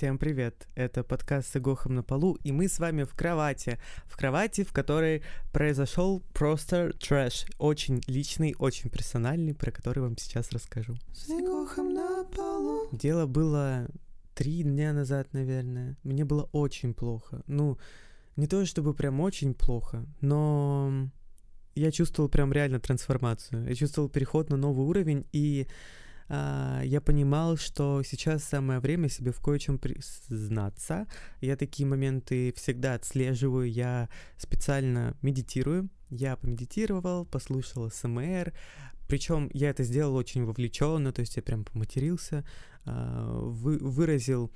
Всем привет! Это подкаст с Игохом на полу, и мы с вами в кровати. В кровати, в которой произошел просто трэш. Очень личный, очень персональный, про который вам сейчас расскажу. С Игохом на полу. Дело было три дня назад, наверное. Мне было очень плохо. Ну, не то чтобы прям очень плохо, но я чувствовал прям реально трансформацию. Я чувствовал переход на новый уровень, и я понимал, что сейчас самое время себе в кое-чем признаться. Я такие моменты всегда отслеживаю, я специально медитирую. Я помедитировал, послушал СМР, причем я это сделал очень вовлеченно, то есть я прям поматерился, а, вы, выразил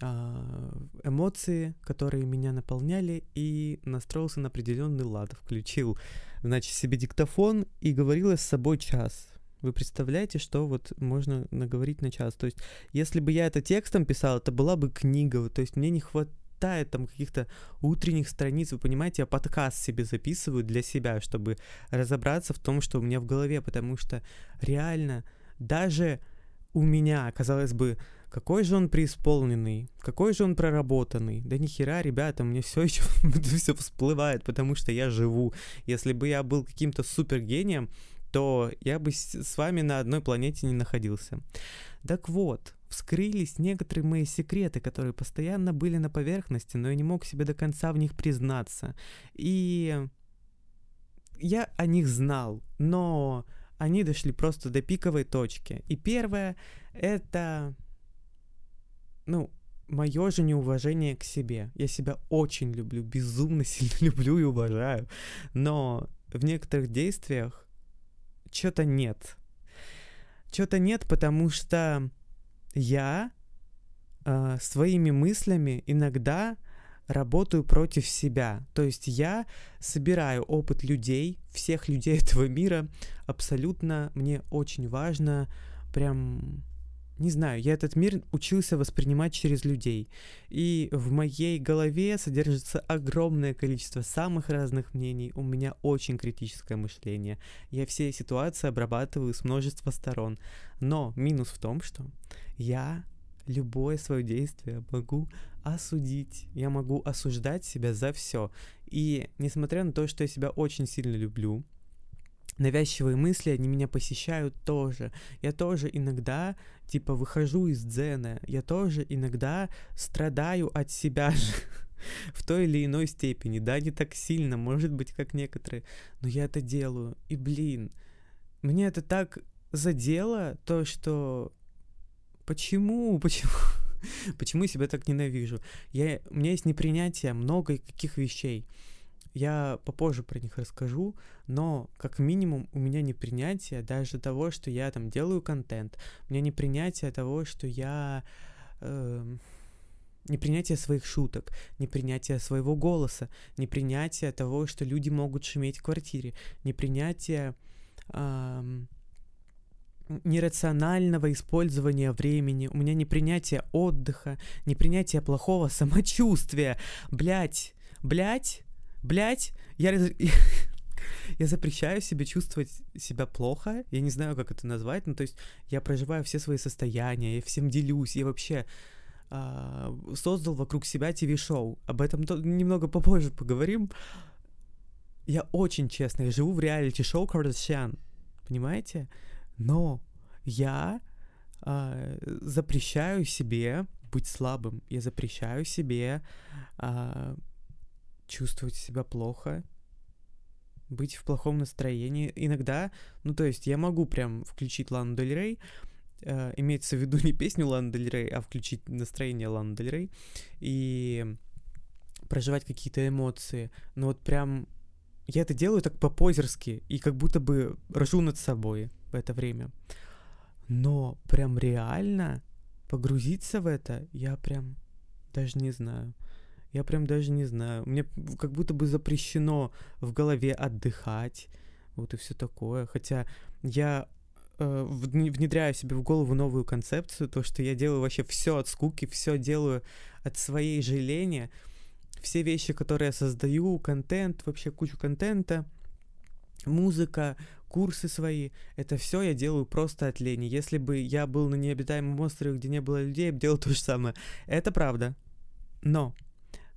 а, эмоции, которые меня наполняли, и настроился на определенный лад. Включил, значит, себе диктофон и говорил с собой час. Вы представляете, что вот можно наговорить на час? То есть, если бы я это текстом писал, это была бы книга. То есть, мне не хватает там каких-то утренних страниц. Вы понимаете, я подкаст себе записываю для себя, чтобы разобраться в том, что у меня в голове, потому что реально даже у меня, казалось бы, какой же он преисполненный, какой же он проработанный. Да ни хера, ребята, мне все еще все всплывает, потому что я живу. Если бы я был каким-то супергением, то я бы с вами на одной планете не находился. Так вот, вскрылись некоторые мои секреты, которые постоянно были на поверхности, но я не мог себе до конца в них признаться. И я о них знал, но они дошли просто до пиковой точки. И первое — это, ну, мое же неуважение к себе. Я себя очень люблю, безумно сильно люблю и уважаю, но в некоторых действиях что-то нет. Что-то нет, потому что я э, своими мыслями иногда работаю против себя. То есть я собираю опыт людей, всех людей этого мира. Абсолютно мне очень важно прям не знаю, я этот мир учился воспринимать через людей. И в моей голове содержится огромное количество самых разных мнений. У меня очень критическое мышление. Я все ситуации обрабатываю с множества сторон. Но минус в том, что я любое свое действие могу осудить. Я могу осуждать себя за все. И несмотря на то, что я себя очень сильно люблю, навязчивые мысли, они меня посещают тоже. Я тоже иногда, типа, выхожу из дзена. Я тоже иногда страдаю от себя же в той или иной степени. Да, не так сильно, может быть, как некоторые, но я это делаю. И, блин, мне это так задело, то, что... Почему? Почему? Почему я себя так ненавижу? Я, у меня есть непринятие много каких вещей. Я попозже про них расскажу, но как минимум у меня не принятие даже того, что я там делаю контент. У меня не принятие того, что я... Э, непринятие своих шуток, непринятие своего голоса, непринятие того, что люди могут шуметь в квартире, непринятие э, нерационального использования времени, у меня непринятие отдыха, непринятие плохого самочувствия. Блять, блять, блять, я, я запрещаю себе чувствовать себя плохо, я не знаю, как это назвать, ну, то есть я проживаю все свои состояния, я всем делюсь, я вообще э, создал вокруг себя ТВ-шоу, об этом то, немного попозже поговорим. Я очень честно, я живу в реалити-шоу Кардашьян, понимаете? Но я э, запрещаю себе быть слабым, я запрещаю себе э, чувствовать себя плохо, быть в плохом настроении. Иногда, ну то есть я могу прям включить Лану Дель Рей, э, имеется в виду не песню Ланы Дель Рей, а включить настроение Ланы Дель Рей и проживать какие-то эмоции. Но вот прям я это делаю так по-позерски и как будто бы рожу над собой в это время. Но прям реально погрузиться в это я прям даже не знаю. Я прям даже не знаю. Мне как будто бы запрещено в голове отдыхать. Вот и все такое. Хотя я э, внедряю себе в голову новую концепцию, то, что я делаю вообще все от скуки, все делаю от своей жаления. Все вещи, которые я создаю, контент, вообще кучу контента, музыка, курсы свои, это все я делаю просто от лени. Если бы я был на необитаемом острове, где не было людей, я бы делал то же самое. Это правда. Но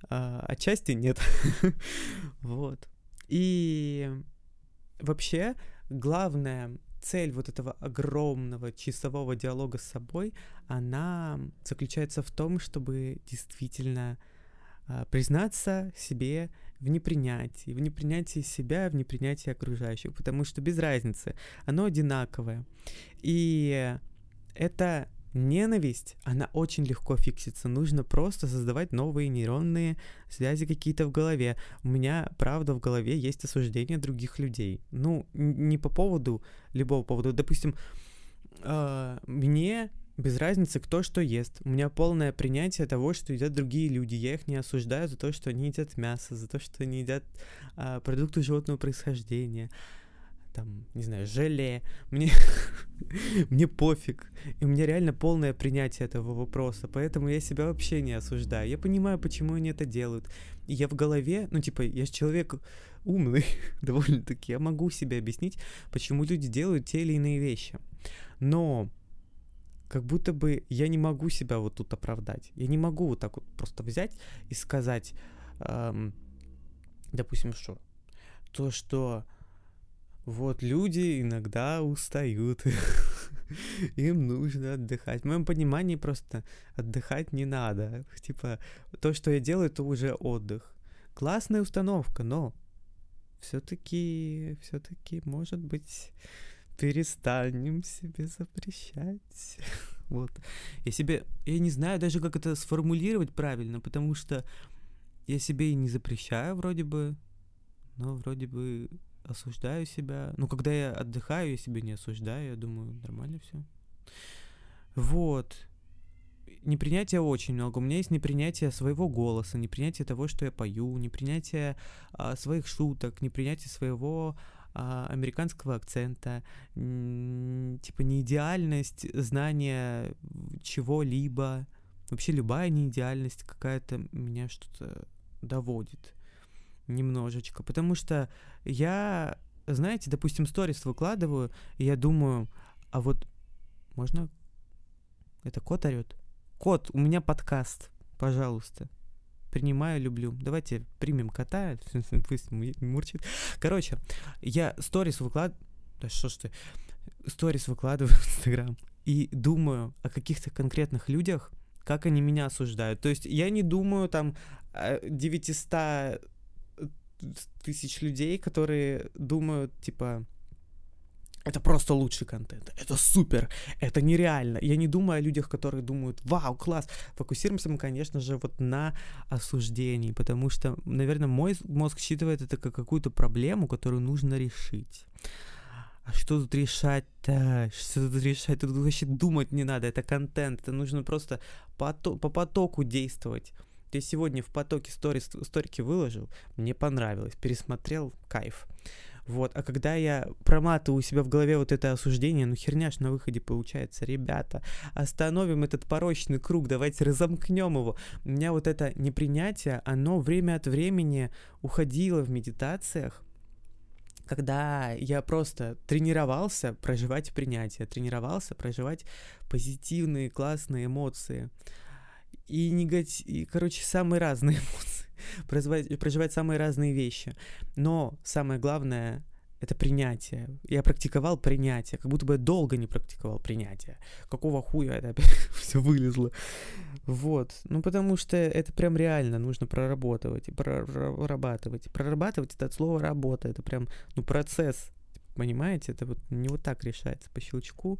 а, отчасти нет. вот. И вообще главная цель вот этого огромного часового диалога с собой, она заключается в том, чтобы действительно а, признаться себе в непринятии, в непринятии себя, в непринятии окружающих, потому что без разницы, оно одинаковое. И это ненависть, она очень легко фиксится. Нужно просто создавать новые нейронные связи какие-то в голове. У меня, правда, в голове есть осуждение других людей. Ну, не по поводу любого повода. Допустим, э, мне без разницы, кто что ест. У меня полное принятие того, что едят другие люди. Я их не осуждаю за то, что они едят мясо, за то, что они едят а, продукты животного происхождения. Там, не знаю, желе. Мне, мне пофиг. И у меня реально полное принятие этого вопроса. Поэтому я себя вообще не осуждаю. Я понимаю, почему они это делают. И я в голове, ну, типа, я же человек умный довольно-таки. Я могу себе объяснить, почему люди делают те или иные вещи. Но как будто бы я не могу себя вот тут оправдать. Я не могу вот так вот просто взять и сказать, эм, допустим, что? То, что вот люди иногда устают, им нужно отдыхать. В моем понимании просто отдыхать не надо. Типа, то, что я делаю, это уже отдых. Классная установка, но все-таки, все-таки, может быть, перестанем себе запрещать. вот. Я себе, я не знаю даже, как это сформулировать правильно, потому что я себе и не запрещаю вроде бы, но вроде бы осуждаю себя. Ну, когда я отдыхаю, я себя не осуждаю, я думаю, нормально все. Вот. Непринятия очень много. У меня есть непринятие своего голоса, непринятие того, что я пою, непринятие а, своих шуток, непринятие своего а, американского акцента, типа неидеальность знания чего-либо, вообще любая неидеальность какая-то меня что-то доводит немножечко, потому что я, знаете, допустим, сторис выкладываю, и я думаю, а вот можно... Это кот орет? Кот, у меня подкаст, пожалуйста принимаю, люблю. Давайте примем кота, пусть мурчит. Короче, я сторис выкладываю, да что ж ты, сторис выкладываю в Инстаграм и думаю о каких-то конкретных людях, как они меня осуждают. То есть я не думаю там 900 тысяч людей, которые думают, типа, это просто лучший контент. Это супер. Это нереально. Я не думаю о людях, которые думают, вау, класс. Фокусируемся мы, конечно же, вот на осуждении, потому что, наверное, мой мозг считывает это как какую-то проблему, которую нужно решить. А что тут решать-то? Что тут решать? Тут вообще думать не надо. Это контент. Это нужно просто по, по потоку действовать. Я сегодня в потоке сторис, сторики выложил, мне понравилось, пересмотрел, кайф. Вот, а когда я проматываю у себя в голове вот это осуждение, ну херня ж на выходе получается, ребята, остановим этот порочный круг, давайте разомкнем его. У меня вот это непринятие, оно время от времени уходило в медитациях, когда я просто тренировался проживать принятие, тренировался проживать позитивные, классные эмоции. И негатив, и, короче, самые разные эмоции проживать, проживать самые разные вещи. Но самое главное это принятие. Я практиковал принятие, как будто бы я долго не практиковал принятие. Какого хуя это опять все вылезло? Вот. Ну, потому что это прям реально нужно проработать, прорабатывать. Прорабатывать это от слова работа. Это прям, ну, процесс. Понимаете? Это вот не вот так решается по щелчку.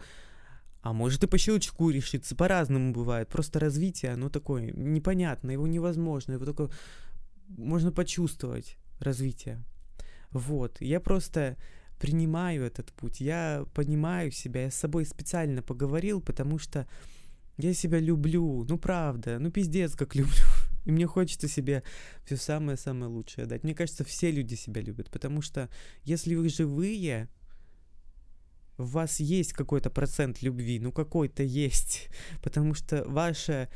А может и по щелчку решиться, по-разному бывает. Просто развитие, оно такое непонятно, его невозможно, его только можно почувствовать развитие. Вот, я просто принимаю этот путь, я понимаю себя, я с собой специально поговорил, потому что я себя люблю, ну правда, ну пиздец как люблю. И мне хочется себе все самое-самое лучшее дать. Мне кажется, все люди себя любят, потому что если вы живые, в вас есть какой-то процент любви, ну какой-то есть, потому что ваше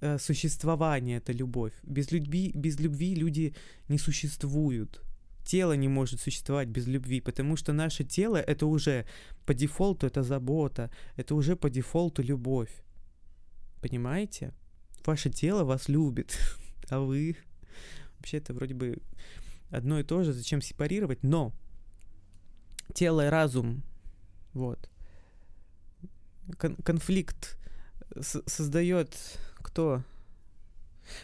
э, существование это любовь. Без любви, без любви люди не существуют. тело не может существовать без любви, потому что наше тело это уже по дефолту это забота, это уже по дефолту любовь. Понимаете? Ваше тело вас любит, а вы... Вообще это вроде бы одно и то же, зачем сепарировать, но тело и разум, вот, Кон- конфликт создает кто?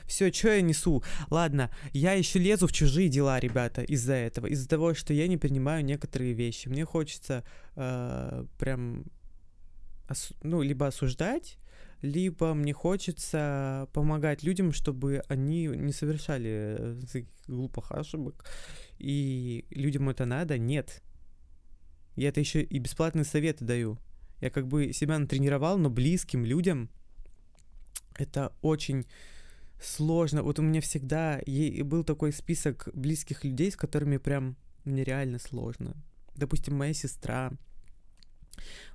Все, что я несу? Ладно, я еще лезу в чужие дела, ребята, из-за этого. Из-за того, что я не принимаю некоторые вещи. Мне хочется э, прям, ну, либо осуждать, либо мне хочется помогать людям, чтобы они не совершали таких глупых ошибок. И людям это надо? Нет. Я это еще и бесплатные советы даю. Я как бы себя натренировал, но близким людям это очень сложно. Вот у меня всегда был такой список близких людей, с которыми прям мне реально сложно. Допустим, моя сестра.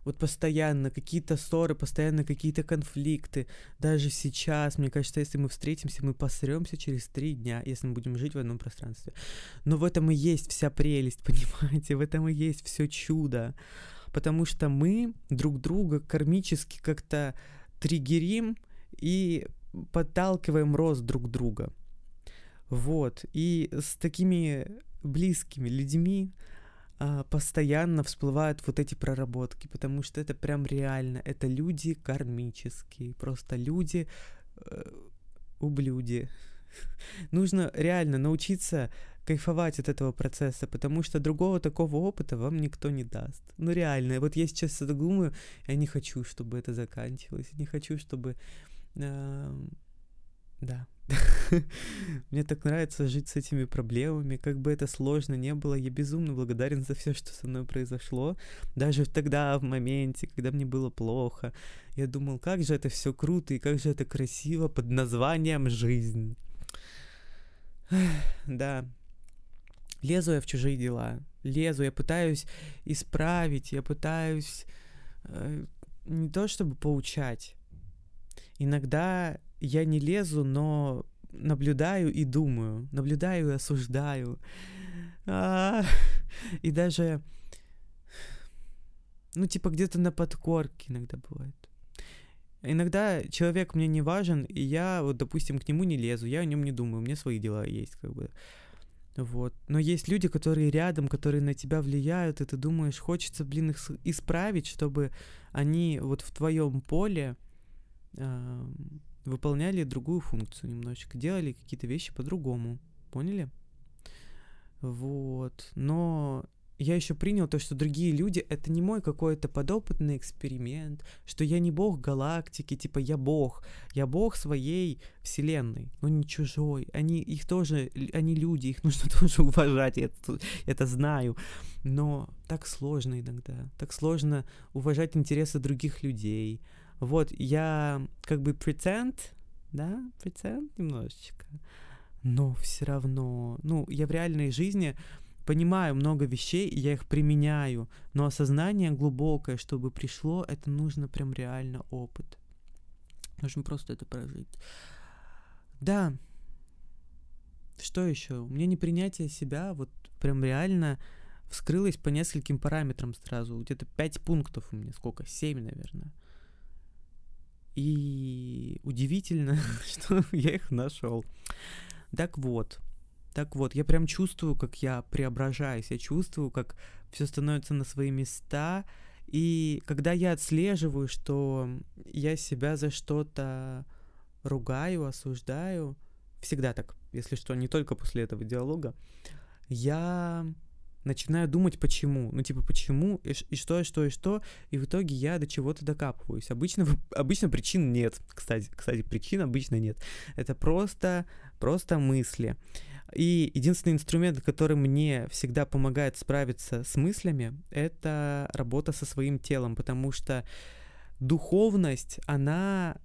Вот постоянно какие-то ссоры, постоянно какие-то конфликты. Даже сейчас, мне кажется, если мы встретимся, мы посремся через три дня, если мы будем жить в одном пространстве. Но в этом и есть вся прелесть, понимаете? В этом и есть все чудо. Потому что мы друг друга кармически как-то триггерим и подталкиваем рост друг друга. Вот. И с такими близкими людьми постоянно всплывают вот эти проработки, потому что это прям реально. Это люди кармические, просто люди э, ублюди. Нужно реально научиться кайфовать от этого процесса, потому что другого такого опыта вам никто не даст. Ну реально, вот я сейчас это думаю, я не хочу, чтобы это заканчивалось, не хочу, чтобы да. Мне так нравится жить с этими проблемами, как бы это сложно не было, я безумно благодарен за все, что со мной произошло. Даже тогда, в моменте, когда мне было плохо, я думал, как же это все круто и как же это красиво под названием жизнь. Да. Лезу я в чужие дела. Лезу, я пытаюсь исправить, я пытаюсь э, не то чтобы поучать, Иногда я не лезу, но наблюдаю и думаю, наблюдаю и осуждаю. А, и даже, ну, типа, где-то на подкорке иногда бывает. Иногда человек мне не важен, и я, вот, допустим, к нему не лезу, я о нем не думаю, у меня свои дела есть, как бы. Вот. Но есть люди, которые рядом, которые на тебя влияют, и ты думаешь, хочется, блин, их исправить, чтобы они вот в твоем поле э, выполняли другую функцию немножечко, делали какие-то вещи по-другому. Поняли? Вот. Но я еще принял то, что другие люди — это не мой какой-то подопытный эксперимент, что я не бог галактики, типа я бог, я бог своей вселенной, но не чужой. Они, их тоже, они люди, их нужно тоже уважать, я это, это знаю. Но так сложно иногда, так сложно уважать интересы других людей, вот, я как бы pretend, да, pretend немножечко, но все равно, ну, я в реальной жизни понимаю много вещей, и я их применяю, но осознание глубокое, чтобы пришло, это нужно прям реально опыт. Нужно просто это прожить. Да. Что еще? У меня непринятие себя вот прям реально вскрылось по нескольким параметрам сразу. Где-то пять пунктов у меня, сколько? Семь, наверное. И удивительно, что я их нашел. Так вот, так вот, я прям чувствую, как я преображаюсь, я чувствую, как все становится на свои места. И когда я отслеживаю, что я себя за что-то ругаю, осуждаю, всегда так, если что, не только после этого диалога, я начинаю думать, почему. Ну, типа, почему, и, и что, и что, и что, и в итоге я до чего-то докапываюсь. Обычно, обычно причин нет, кстати, кстати, причин обычно нет. Это просто, просто мысли. И единственный инструмент, который мне всегда помогает справиться с мыслями, это работа со своим телом, потому что духовность, она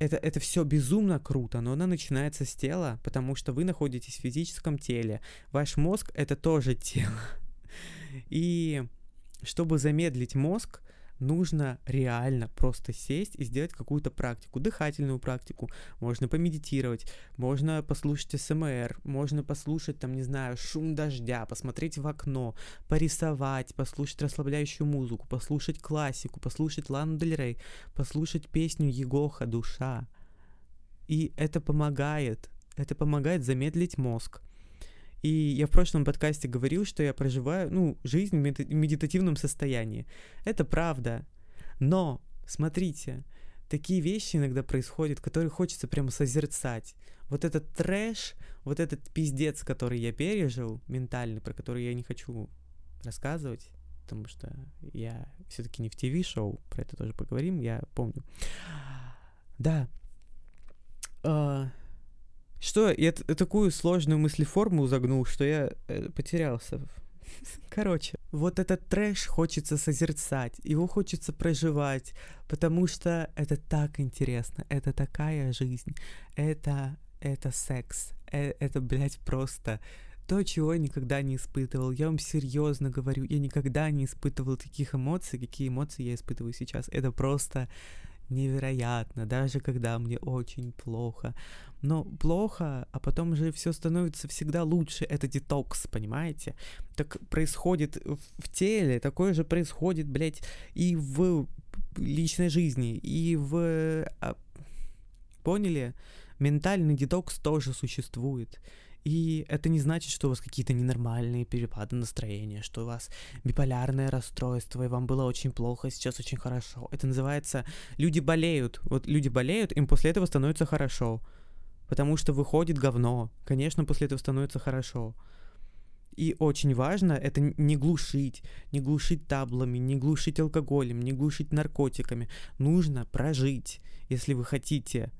это, это все безумно круто, но она начинается с тела, потому что вы находитесь в физическом теле. Ваш мозг это тоже тело. И чтобы замедлить мозг, нужно реально просто сесть и сделать какую-то практику, дыхательную практику. Можно помедитировать, можно послушать СМР, можно послушать, там, не знаю, шум дождя, посмотреть в окно, порисовать, послушать расслабляющую музыку, послушать классику, послушать Лану Дель Рей, послушать песню Егоха «Душа». И это помогает, это помогает замедлить мозг. И я в прошлом подкасте говорил, что я проживаю, ну, жизнь в медитативном состоянии. Это правда. Но, смотрите, такие вещи иногда происходят, которые хочется прямо созерцать. Вот этот трэш, вот этот пиздец, который я пережил, ментальный, про который я не хочу рассказывать, потому что я все-таки не в ТВ-шоу, про это тоже поговорим, я помню. Да. Uh, что, я такую сложную мыслеформу загнул, что я э, потерялся. Короче, вот этот трэш хочется созерцать, его хочется проживать, потому что это так интересно, это такая жизнь, это, это секс, э, это, блядь, просто то, чего я никогда не испытывал. Я вам серьезно говорю, я никогда не испытывал таких эмоций, какие эмоции я испытываю сейчас. Это просто невероятно, даже когда мне очень плохо. Но плохо, а потом же все становится всегда лучше. Это детокс, понимаете? Так происходит в теле, такое же происходит, блядь, и в личной жизни, и в... А, поняли? Ментальный детокс тоже существует. И это не значит, что у вас какие-то ненормальные перепады настроения, что у вас биполярное расстройство, и вам было очень плохо, сейчас очень хорошо. Это называется «люди болеют». Вот люди болеют, им после этого становится хорошо. Потому что выходит говно. Конечно, после этого становится хорошо. И очень важно это не глушить, не глушить таблами, не глушить алкоголем, не глушить наркотиками. Нужно прожить, если вы хотите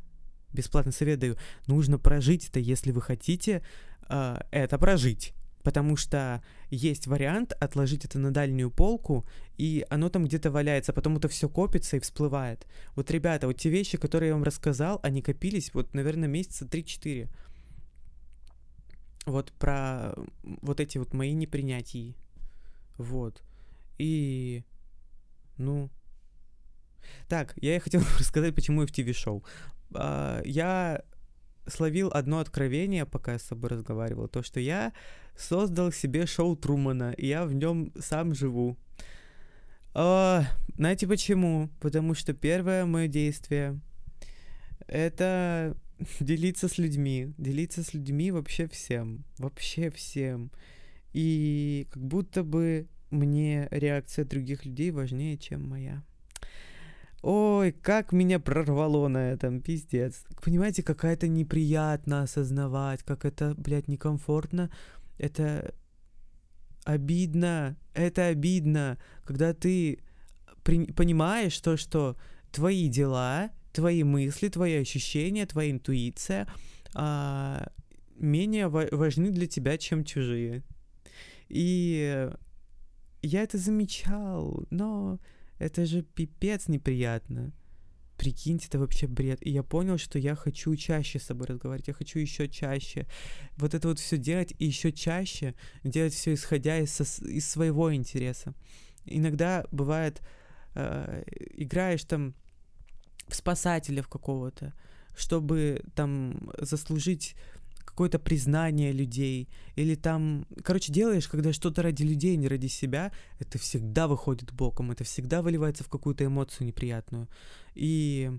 бесплатный совет даю, нужно прожить это, если вы хотите э, это прожить. Потому что есть вариант отложить это на дальнюю полку, и оно там где-то валяется, потом это все копится и всплывает. Вот, ребята, вот те вещи, которые я вам рассказал, они копились, вот, наверное, месяца 3-4. Вот про вот эти вот мои непринятия. Вот. И, ну, так, я хотел рассказать, почему я в ТВ-шоу. А, я словил одно откровение, пока я с собой разговаривал, то, что я создал себе шоу Трумана, и я в нем сам живу. А, знаете почему? Потому что первое мое действие это делиться с людьми, делиться с людьми вообще всем, вообще всем. И как будто бы мне реакция других людей важнее, чем моя. Ой, как меня прорвало на этом, пиздец. Понимаете, какая-то неприятно осознавать, как это, блядь, некомфортно. Это обидно, это обидно, когда ты при- понимаешь то, что твои дела, твои мысли, твои ощущения, твоя интуиция а, менее ва- важны для тебя, чем чужие. И я это замечал, но это же пипец неприятно. Прикиньте, это вообще бред. И я понял, что я хочу чаще с собой разговаривать, я хочу еще чаще. Вот это вот все делать и еще чаще делать все исходя из, из своего интереса. Иногда бывает, э, играешь там в спасателя в какого-то, чтобы там заслужить какое-то признание людей, или там, короче, делаешь, когда что-то ради людей, не ради себя, это всегда выходит боком, это всегда выливается в какую-то эмоцию неприятную. И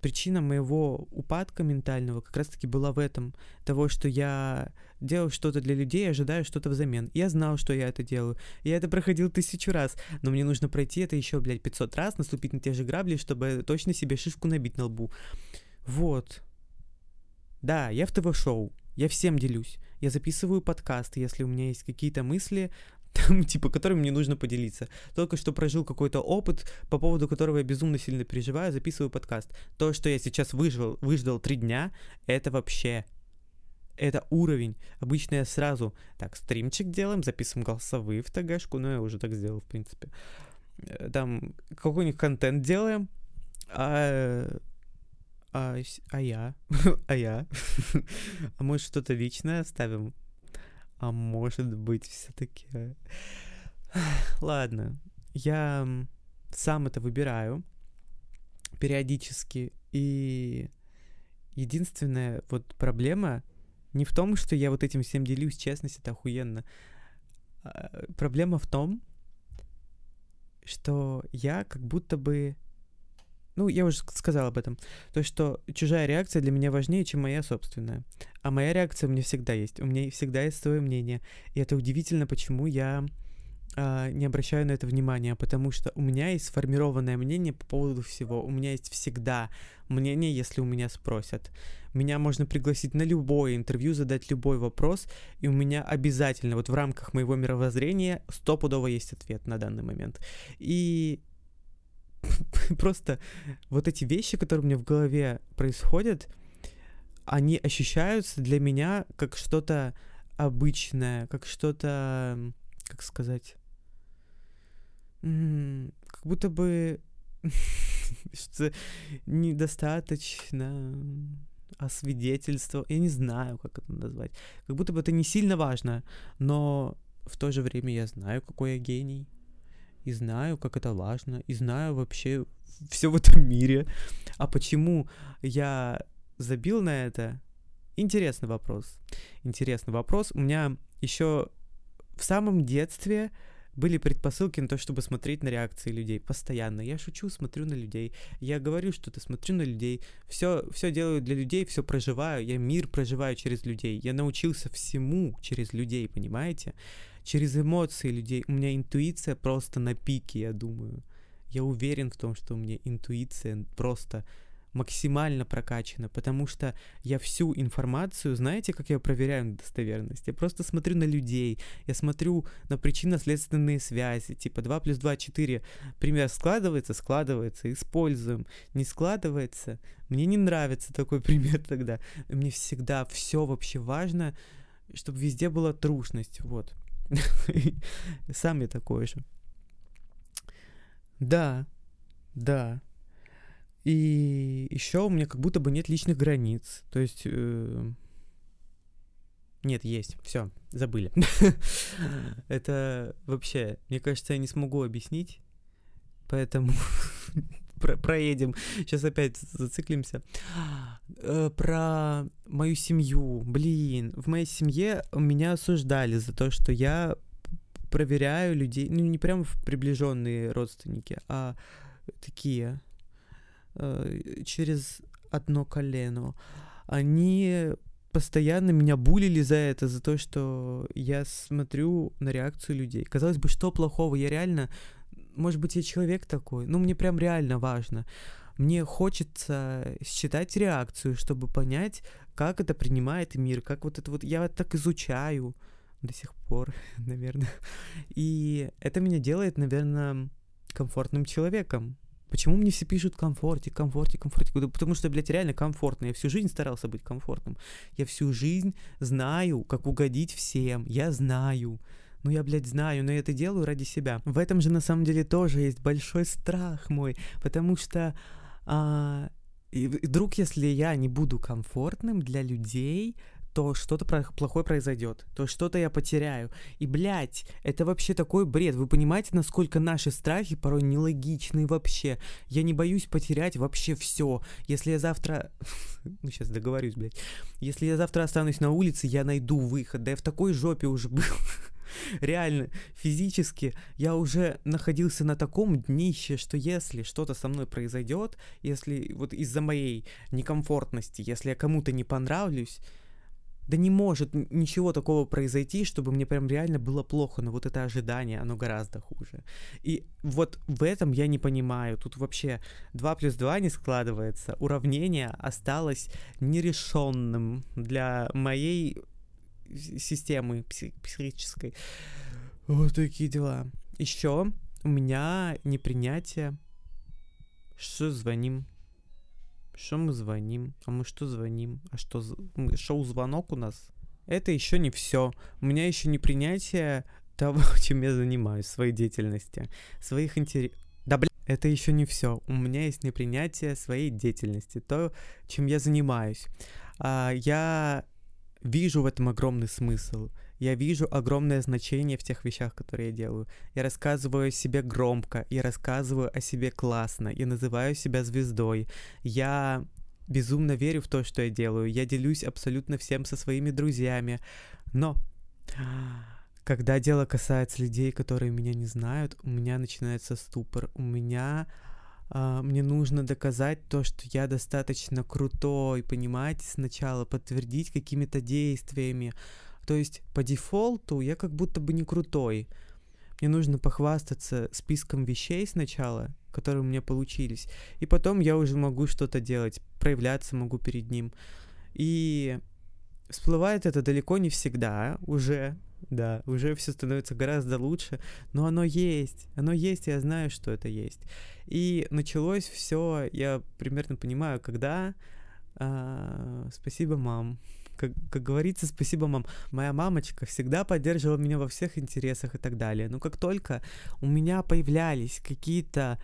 причина моего упадка ментального как раз-таки была в этом, того, что я делал что-то для людей, ожидаю что-то взамен. Я знал, что я это делаю. Я это проходил тысячу раз, но мне нужно пройти это еще, блядь, 500 раз, наступить на те же грабли, чтобы точно себе шишку набить на лбу. Вот. Да, я в ТВ-шоу. Я всем делюсь. Я записываю подкаст, если у меня есть какие-то мысли, там, типа, которыми мне нужно поделиться. Только что прожил какой-то опыт, по поводу которого я безумно сильно переживаю, записываю подкаст. То, что я сейчас выжил, выждал три дня, это вообще это уровень. Обычно я сразу, так, стримчик делаем, записываем голосовые в ТГшку, ну, я уже так сделал, в принципе. Э, там какой-нибудь контент делаем, а а, а я? а я? а может что-то личное оставим? А может быть все-таки... Ладно, я сам это выбираю периодически. И единственная вот проблема не в том, что я вот этим всем делюсь, честность, это охуенно. А, проблема в том, что я как будто бы... Ну, я уже сказал об этом. То, что чужая реакция для меня важнее, чем моя собственная. А моя реакция у меня всегда есть. У меня всегда есть свое мнение. И это удивительно, почему я а, не обращаю на это внимания, потому что у меня есть сформированное мнение по поводу всего. У меня есть всегда мнение, если у меня спросят. Меня можно пригласить на любое интервью, задать любой вопрос, и у меня обязательно, вот в рамках моего мировоззрения, стопудово есть ответ на данный момент. И просто вот эти вещи, которые у меня в голове происходят, они ощущаются для меня как что-то обычное, как что-то, как сказать, как будто бы недостаточно освидетельство, я не знаю, как это назвать. Как будто бы это не сильно важно, но в то же время я знаю, какой я гений, и знаю, как это важно, и знаю вообще все в этом мире. А почему я забил на это? Интересный вопрос. Интересный вопрос. У меня еще в самом детстве были предпосылки на то, чтобы смотреть на реакции людей постоянно. Я шучу, смотрю на людей. Я говорю что-то, смотрю на людей. Все, все делаю для людей, все проживаю. Я мир проживаю через людей. Я научился всему через людей, понимаете? Через эмоции людей. У меня интуиция просто на пике, я думаю. Я уверен в том, что у меня интуиция просто максимально прокачана, потому что я всю информацию, знаете, как я проверяю на достоверность? Я просто смотрю на людей, я смотрю на причинно-следственные связи, типа 2 плюс 2, 4, пример складывается, складывается, используем, не складывается, мне не нравится такой пример тогда, мне всегда все вообще важно, чтобы везде была трушность, вот. Сам я такой же. Да, да, и еще у меня как будто бы нет личных границ. То есть... Э... Нет, есть. Все, забыли. Это вообще, мне кажется, я не смогу объяснить. Поэтому про проедем. Сейчас опять зациклимся. Э, про мою семью. Блин, в моей семье меня осуждали за то, что я проверяю людей, ну не прям приближенные родственники, а такие Э, через одно колено. Они постоянно меня булили за это, за то, что я смотрю на реакцию людей. Казалось бы, что плохого? Я реально, может быть, я человек такой, ну, мне прям реально важно. Мне хочется считать реакцию, чтобы понять, как это принимает мир, как вот это вот, я так изучаю до сих пор, наверное. И это меня делает, наверное, комфортным человеком. Почему мне все пишут комфорте, комфорте, комфорте? Потому что, блядь, реально комфортно. Я всю жизнь старался быть комфортным. Я всю жизнь знаю, как угодить всем. Я знаю. Ну, я, блядь, знаю, но я это делаю ради себя. В этом же, на самом деле, тоже есть большой страх мой. Потому что... А, и вдруг, если я не буду комфортным для людей, то что-то плохое произойдет, то что-то я потеряю. И, блядь, это вообще такой бред. Вы понимаете, насколько наши страхи порой нелогичны вообще? Я не боюсь потерять вообще все. Если я завтра... ну, сейчас договорюсь, блядь. Если я завтра останусь на улице, я найду выход. Да я в такой жопе уже был. Реально, физически я уже находился на таком днище, что если что-то со мной произойдет, если вот из-за моей некомфортности, если я кому-то не понравлюсь, да не может ничего такого произойти, чтобы мне прям реально было плохо, но вот это ожидание, оно гораздо хуже. И вот в этом я не понимаю. Тут вообще 2 плюс 2 не складывается. Уравнение осталось нерешенным для моей системы психической. Вот такие дела. Еще у меня непринятие. Что звоним? Что мы звоним? А мы что звоним? А что, шоу-звонок у нас? Это еще не все. У меня еще не принятие того, чем я занимаюсь, своей деятельности, своих интересов. Да, блин, это еще не все. У меня есть непринятие своей деятельности, то, чем я занимаюсь. А, я вижу в этом огромный смысл. Я вижу огромное значение в тех вещах, которые я делаю. Я рассказываю о себе громко, я рассказываю о себе классно, я называю себя звездой. Я безумно верю в то, что я делаю. Я делюсь абсолютно всем со своими друзьями. Но когда дело касается людей, которые меня не знают, у меня начинается ступор. У меня мне нужно доказать то, что я достаточно крутой, понимаете, сначала подтвердить какими-то действиями. То есть по дефолту я как будто бы не крутой. Мне нужно похвастаться списком вещей сначала, которые у меня получились, и потом я уже могу что-то делать, проявляться могу перед ним. И всплывает это далеко не всегда уже, да, уже все становится гораздо лучше, но оно есть, оно есть, я знаю, что это есть. И началось все, я примерно понимаю, когда. А, спасибо, мам. Как, как говорится, спасибо, мам. Моя мамочка всегда поддерживала меня во всех интересах и так далее. Но как только у меня появлялись какие-то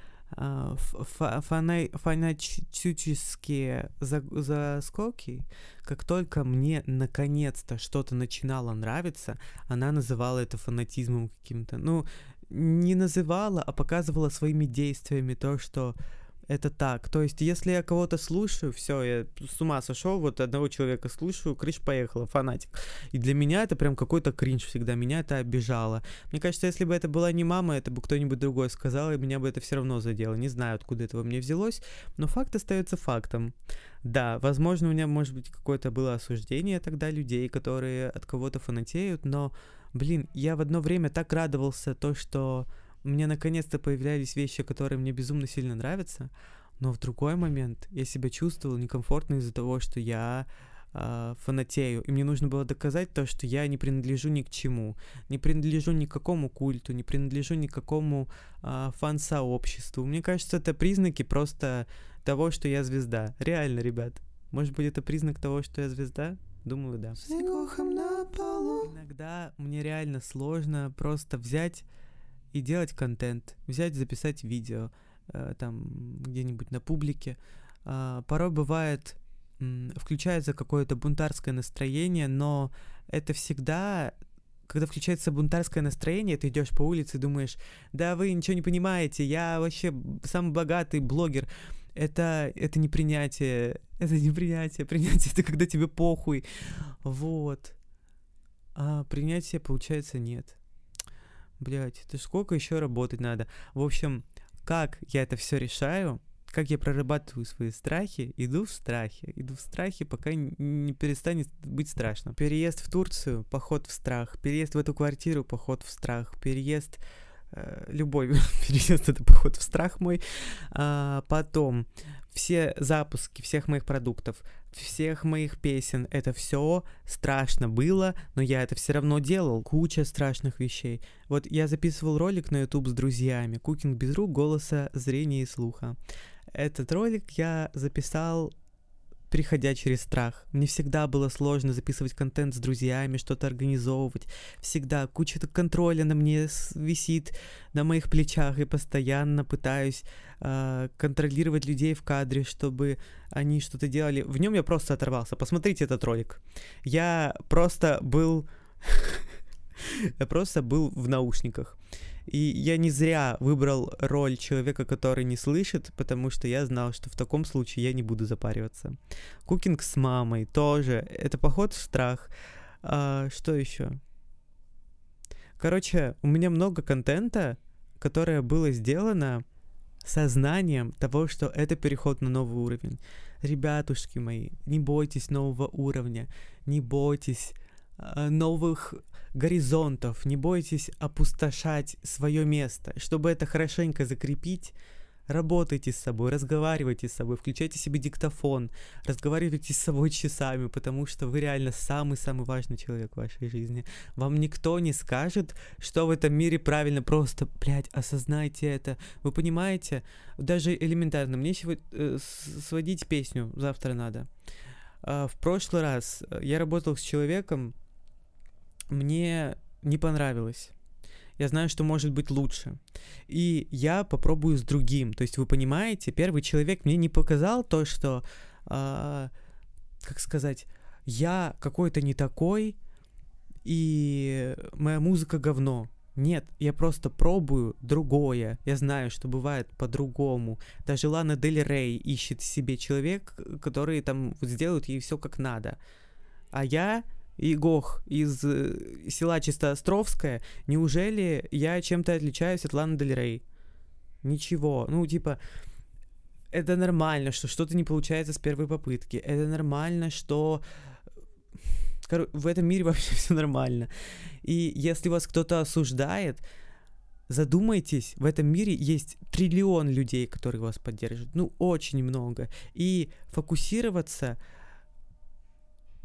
фанатические заскоки, как только мне наконец-то что-то начинало нравиться, она называла это фанатизмом каким-то. Ну, не называла, а показывала своими действиями то, что это так. То есть, если я кого-то слушаю, все, я с ума сошел, вот одного человека слушаю, крыш поехала, фанатик. И для меня это прям какой-то кринж всегда, меня это обижало. Мне кажется, если бы это была не мама, это бы кто-нибудь другой сказал, и меня бы это все равно задело. Не знаю, откуда это во мне взялось, но факт остается фактом. Да, возможно, у меня, может быть, какое-то было осуждение тогда людей, которые от кого-то фанатеют, но, блин, я в одно время так радовался то, что мне наконец-то появлялись вещи, которые мне безумно сильно нравятся, но в другой момент я себя чувствовал некомфортно из-за того, что я э, фанатею, и мне нужно было доказать то, что я не принадлежу ни к чему, не принадлежу ни к какому культу, не принадлежу ни к какому э, фан-сообществу. Мне кажется, это признаки просто того, что я звезда. Реально, ребят. Может быть, это признак того, что я звезда? Думаю, да. Иногда мне реально сложно просто взять и делать контент, взять, записать видео э, там где-нибудь на публике. Э, порой бывает, э, включается какое-то бунтарское настроение, но это всегда когда включается бунтарское настроение, ты идешь по улице и думаешь, да вы ничего не понимаете, я вообще самый богатый блогер. Это, это не принятие, это не принятие, принятие это когда тебе похуй, вот. А принятия, получается, нет. Блять, это сколько еще работать надо? В общем, как я это все решаю, как я прорабатываю свои страхи, иду в страхе, иду в страхе, пока не перестанет быть страшно. Переезд в Турцию, поход в страх, переезд в эту квартиру, поход в страх, переезд Э, любой переезд это поход в страх мой. А, потом все запуски всех моих продуктов, всех моих песен, это все страшно было, но я это все равно делал. Куча страшных вещей. Вот я записывал ролик на YouTube с друзьями. Кукинг без рук, голоса, зрения и слуха. Этот ролик я записал переходя через страх. Мне всегда было сложно записывать контент с друзьями, что-то организовывать. Всегда куча контроля на мне висит, на моих плечах, и постоянно пытаюсь э, контролировать людей в кадре, чтобы они что-то делали. В нем я просто оторвался. Посмотрите этот ролик. Я просто был... Я просто был в наушниках. И я не зря выбрал роль человека, который не слышит, потому что я знал, что в таком случае я не буду запариваться. Кукинг с мамой тоже. Это поход в страх. А, что еще? Короче, у меня много контента, которое было сделано сознанием того, что это переход на новый уровень. Ребятушки мои, не бойтесь нового уровня, не бойтесь новых горизонтов, не бойтесь опустошать свое место. Чтобы это хорошенько закрепить, работайте с собой, разговаривайте с собой, включайте себе диктофон, разговаривайте с собой часами, потому что вы реально самый-самый важный человек в вашей жизни. Вам никто не скажет, что в этом мире правильно, просто, блядь, осознайте это. Вы понимаете? Даже элементарно, мне сегодня э, сводить песню завтра надо. Э, в прошлый раз э, я работал с человеком, мне не понравилось. Я знаю, что может быть лучше. И я попробую с другим. То есть вы понимаете, первый человек мне не показал то, что, э, как сказать, я какой-то не такой, и моя музыка говно. Нет, я просто пробую другое. Я знаю, что бывает по-другому. Даже Лана Дель Рей ищет себе человек, который там сделает ей все как надо. А я Игох из э, села Чистоостровское, неужели я чем-то отличаюсь от Ланы Дель Рей? Ничего. Ну, типа, это нормально, что что-то не получается с первой попытки. Это нормально, что Кор- в этом мире вообще все нормально. И если вас кто-то осуждает, задумайтесь, в этом мире есть триллион людей, которые вас поддерживают. Ну, очень много. И фокусироваться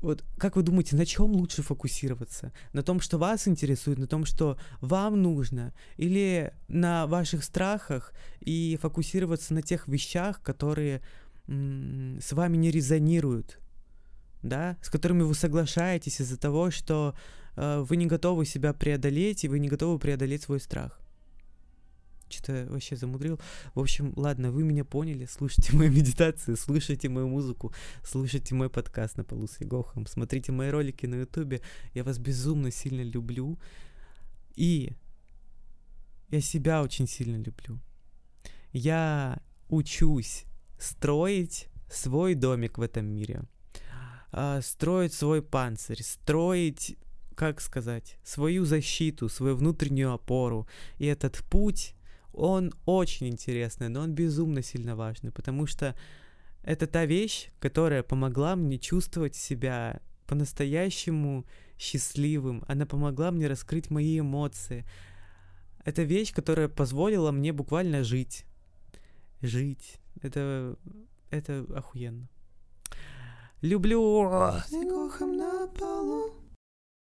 вот как вы думаете, на чем лучше фокусироваться? На том, что вас интересует, на том, что вам нужно, или на ваших страхах и фокусироваться на тех вещах, которые м- с вами не резонируют, да, с которыми вы соглашаетесь из-за того, что э, вы не готовы себя преодолеть, и вы не готовы преодолеть свой страх. Что-то вообще замудрил. В общем, ладно, вы меня поняли. Слушайте мои медитации, слушайте мою музыку, слушайте мой подкаст на полу с Егохом, смотрите мои ролики на ютубе. Я вас безумно сильно люблю. И я себя очень сильно люблю. Я учусь строить свой домик в этом мире. А, строить свой панцирь, строить как сказать, свою защиту, свою внутреннюю опору. И этот путь он очень интересный, но он безумно сильно важный, потому что это та вещь, которая помогла мне чувствовать себя по-настоящему счастливым. Она помогла мне раскрыть мои эмоции. Это вещь, которая позволила мне буквально жить. Жить. Это, это охуенно. Люблю. На полу